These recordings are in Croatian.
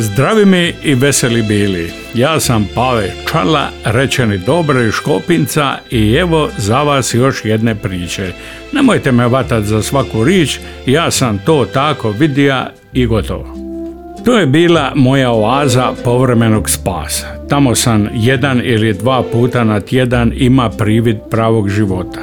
Zdravi mi i veseli bili. Ja sam Pave Čala, rečeni dobro iz Škopinca i evo za vas još jedne priče. Nemojte me vatat za svaku rič, ja sam to tako vidija i gotovo. To je bila moja oaza povremenog spasa. Tamo sam jedan ili dva puta na tjedan ima privid pravog života.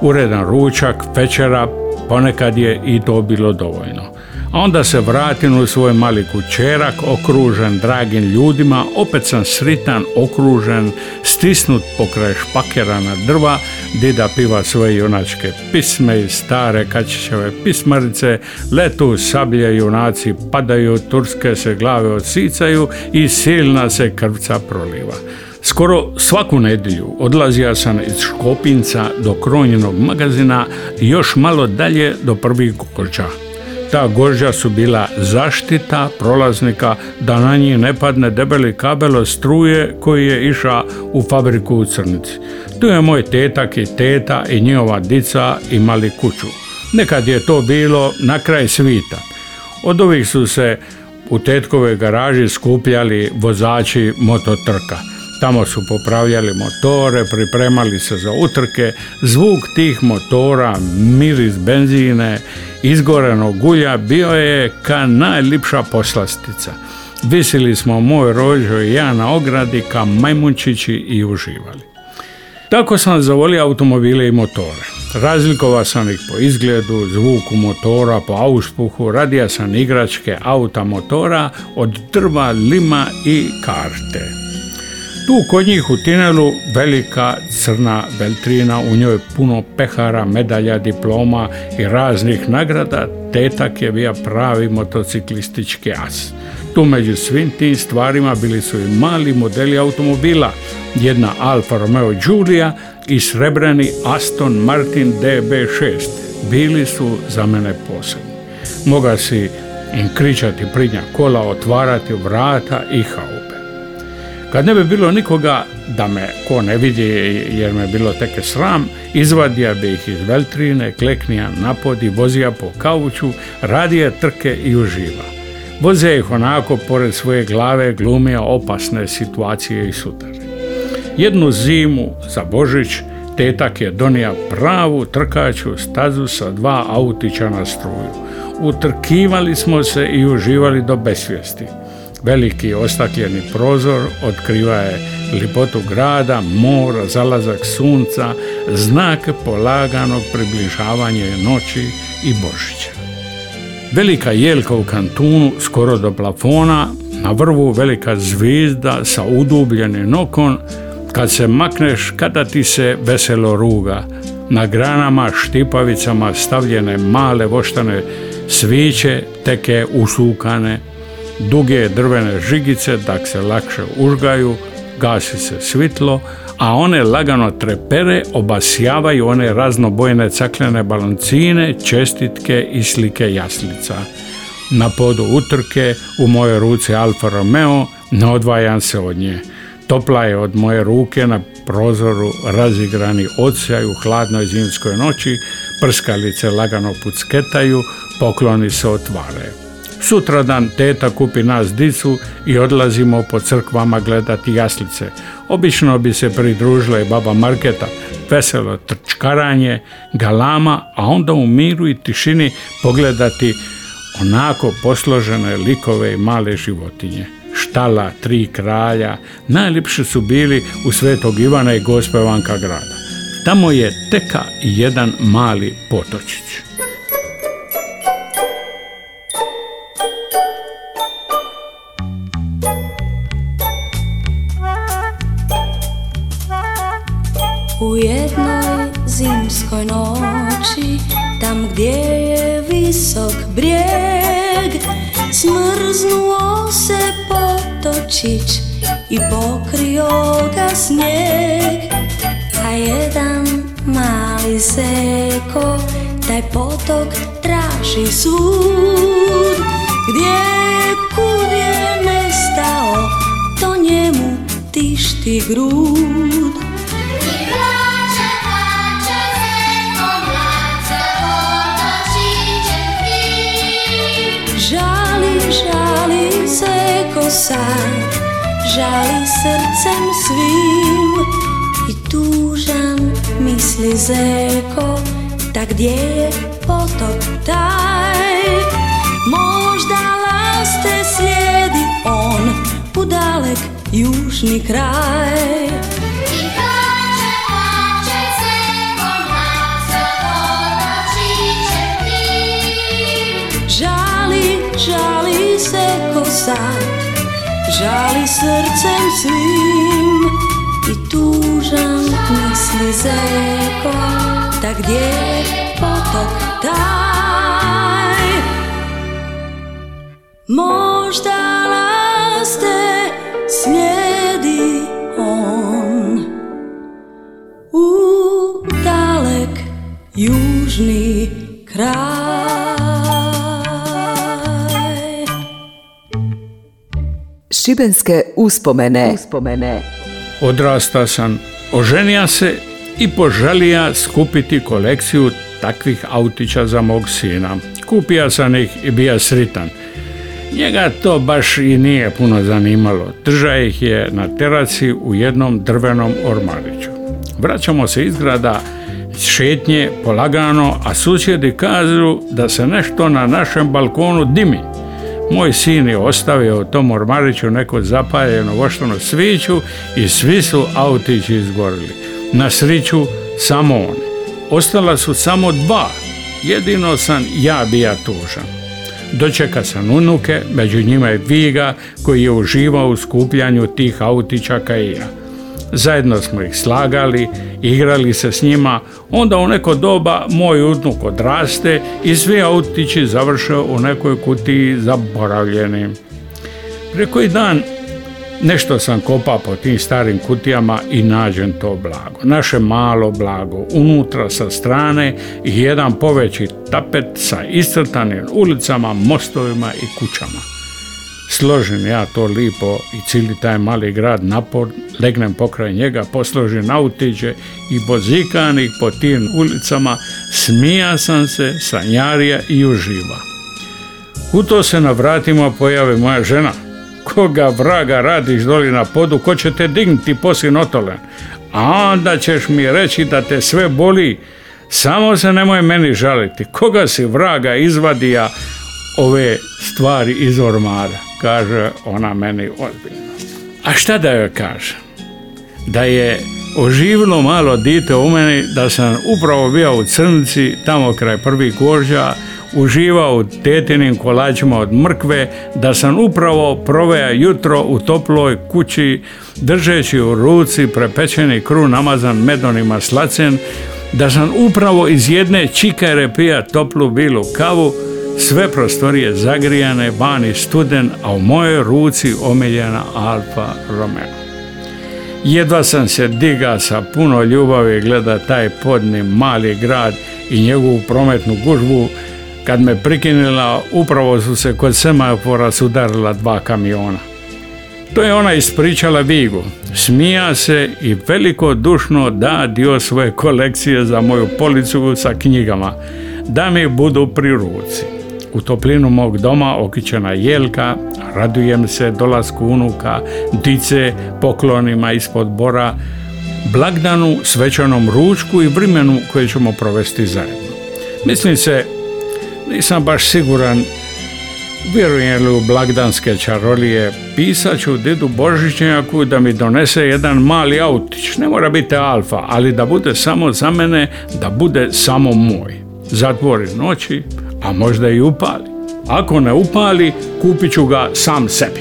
Uredan ručak, večera, ponekad je i to bilo dovoljno onda se vratim u svoj mali kućerak, okružen dragim ljudima, opet sam sritan, okružen, stisnut pokraj špakera na drva, dida piva svoje junačke pisme i stare kačićeve pismarice, letu sablje junaci padaju, turske se glave odsicaju i silna se krvca proliva. Skoro svaku nedjelju odlazio sam iz Škopinca do Kronjenog magazina i još malo dalje do prvih kokoča ta gožđa su bila zaštita prolaznika da na njih ne padne debeli kabel struje koji je išao u fabriku u Crnici. Tu je moj tetak i teta i njihova dica imali kuću. Nekad je to bilo na kraj svita. Od ovih su se u tetkove garaži skupljali vozači mototrka. Tamo su popravljali motore, pripremali se za utrke, zvuk tih motora, miris benzine, izgorenog gulja bio je ka najlipša poslastica. Visili smo moj rođo i ja na ogradi ka majmunčići i uživali. Tako sam zavolio automobile i motore. Razlikovao sam ih po izgledu, zvuku motora, po auspuhu, radija sam igračke auta motora od drva, lima i karte. Tu kod njih u tinelu velika crna veltrina, u njoj puno pehara, medalja, diploma i raznih nagrada, tetak je bio pravi motociklistički as. Tu među svim tim stvarima bili su i mali modeli automobila, jedna Alfa Romeo Giulia i srebreni Aston Martin DB6. Bili su za mene posebni. Moga si im kričati pridnja kola, otvarati vrata i hau. Kad ne bi bilo nikoga da me ko ne vidi jer me bilo teke sram, izvadija bi ih iz veltrine, kleknija na podi, vozija po kauču, radije trke i uživa. Vozija ih onako pored svoje glave glumija opasne situacije i sutare. Jednu zimu za Božić tetak je donija pravu trkaču stazu sa dva autića na struju. Utrkivali smo se i uživali do besvijesti. Veliki ostakljeni prozor otkriva je lipotu grada, mora, zalazak sunca, znak polaganog približavanja noći i Božića. Velika jelka u kantunu, skoro do plafona, na vrvu velika zvizda sa udubljenim nokon, kad se makneš kada ti se veselo ruga, na granama štipavicama stavljene male voštane sviće, teke usukane, duge drvene žigice da se lakše užgaju, gasi se svitlo, a one lagano trepere obasjavaju one raznobojne caklene balancine, čestitke i slike jaslica. Na podu utrke u moje ruci Alfa Romeo ne odvajam se od nje. Topla je od moje ruke na prozoru razigrani odsjaj u hladnoj zimskoj noći, prskalice lagano pucketaju, pokloni se otvaraju. Sutradan teta kupi nas dicu i odlazimo po crkvama gledati jaslice. Obično bi se pridružila i baba Marketa, veselo trčkaranje, galama, a onda u miru i tišini pogledati onako posložene likove i male životinje. Štala, tri kralja, najljepši su bili u Svetog Ivana i Gospevanka grada. Tamo je teka jedan mali potočić. Jednoj zimskoj noći Tam gdje je visok brijeg Smrznuo se potočić I pokrio ga snijeg. Seko Taj potok traži sud Gdje kud je nestao To njemu tišti grud kosa Žali srcem svim I tužan misli zeko Tak gdje je potok taj? Možda laste slijedi on U dalek južni kraj. Žali, žali se sad Žali srcem svim I tužan misli zeko. Da gdje je potok taj Možda laste slijedi on. U dalek južni kraj Šibenske uspomene. uspomene. Odrasta sam, oženija se i poželija skupiti kolekciju takvih autića za mog sina. Kupija sam ih i bija sritan. Njega to baš i nije puno zanimalo. Drža ih je na teraci u jednom drvenom ormariću. Vraćamo se iz grada šetnje polagano, a susjedi kažu da se nešto na našem balkonu dimi. Moj sin je ostavio tom ormariću neko zapaljeno voštanu sviću i svi su autići izgorili. Na sriću samo oni. Ostala su samo dva. Jedino sam ja bija tužan. Dočeka sam unuke, među njima je Viga koji je uživao u skupljanju tih autića i ja. Zajedno smo ih slagali, igrali se s njima, onda u neko doba moj unuk odraste i svi autići završe u nekoj kutiji zaboravljeni. Prije koji dan nešto sam kopao po tim starim kutijama i nađem to blago. Naše malo blago, unutra sa strane i jedan poveći tapet sa iscrtanim ulicama, mostovima i kućama složim ja to lipo i cijeli taj mali grad napor, legnem pokraj njega, posložim autiće i bozikanih po tim ulicama, smija sam se, sanjarija i uživa. U to se na vratima pojavi moja žena. Koga vraga radiš doli na podu, ko će te dignuti poslije notolen? A onda ćeš mi reći da te sve boli, samo se nemoj meni žaliti. Koga si vraga izvadija ove stvari iz ormara? Kaže ona meni ozbiljno. A šta da joj kaže? Da je oživilo malo dite u meni, da sam upravo bio u Crnici, tamo kraj prvi koža, uživao u tetinim kolačima od mrkve, da sam upravo proveo jutro u toploj kući, držeći u ruci prepečeni kru namazan medonima slacen, da sam upravo iz jedne čikare pija toplu bilu kavu, sve prostorije zagrijane, bani studen, a u mojoj ruci omiljena Alfa Romeo. Jedva sam se diga sa puno ljubavi gleda taj podni mali grad i njegovu prometnu gužbu. Kad me prikinila, upravo su se kod semafora sudarila dva kamiona. To je ona ispričala Vigu. Smija se i veliko dušno da dio svoje kolekcije za moju policu sa knjigama. Da mi budu pri ruci. U toplinu mog doma okićena jelka, radujem se dolasku unuka, dice, poklonima ispod bora, blagdanu, svečanom ručku i vremenu koje ćemo provesti zajedno. Mislim se, nisam baš siguran Vjerujem li u blagdanske čarolije, pisat ću dedu Božićnjaku da mi donese jedan mali autić, ne mora biti alfa, ali da bude samo za mene, da bude samo moj. Zatvori noći, a možda i upali. Ako ne upali, kupit ću ga sam sebi.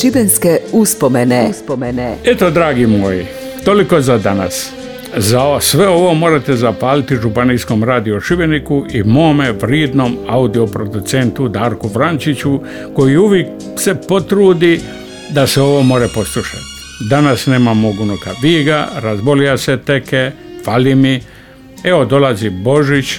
Šibenske uspomene. uspomene. Eto, dragi moji, toliko za danas. Za sve ovo morate zapaliti Županijskom radio Šibeniku i mome vridnom audioproducentu Darku Vrančiću koji uvijek se potrudi da se ovo more poslušati. Danas nema mogu unuka Viga, razbolija se teke, fali mi, Evo dolazi Božić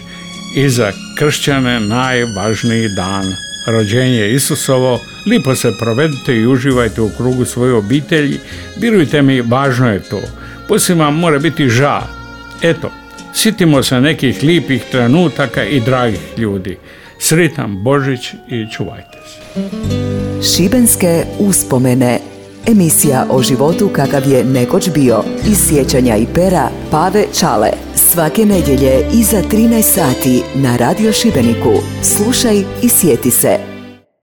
i za kršćane najvažniji dan. Rođenje Isusovo, lipo se provedite i uživajte u krugu svoje obitelji. Birujte mi, važno je to. Poslije vam mora biti ža. Eto, sitimo se nekih lipih trenutaka i dragih ljudi. Sritan Božić i čuvajte se. Šibenske uspomene Emisija o životu kakav je nekoć bio. Iz sjećanja i pera Pave Čale. Svake nedjelje iza 13 sati na Radio Šibeniku. Slušaj i sjeti se.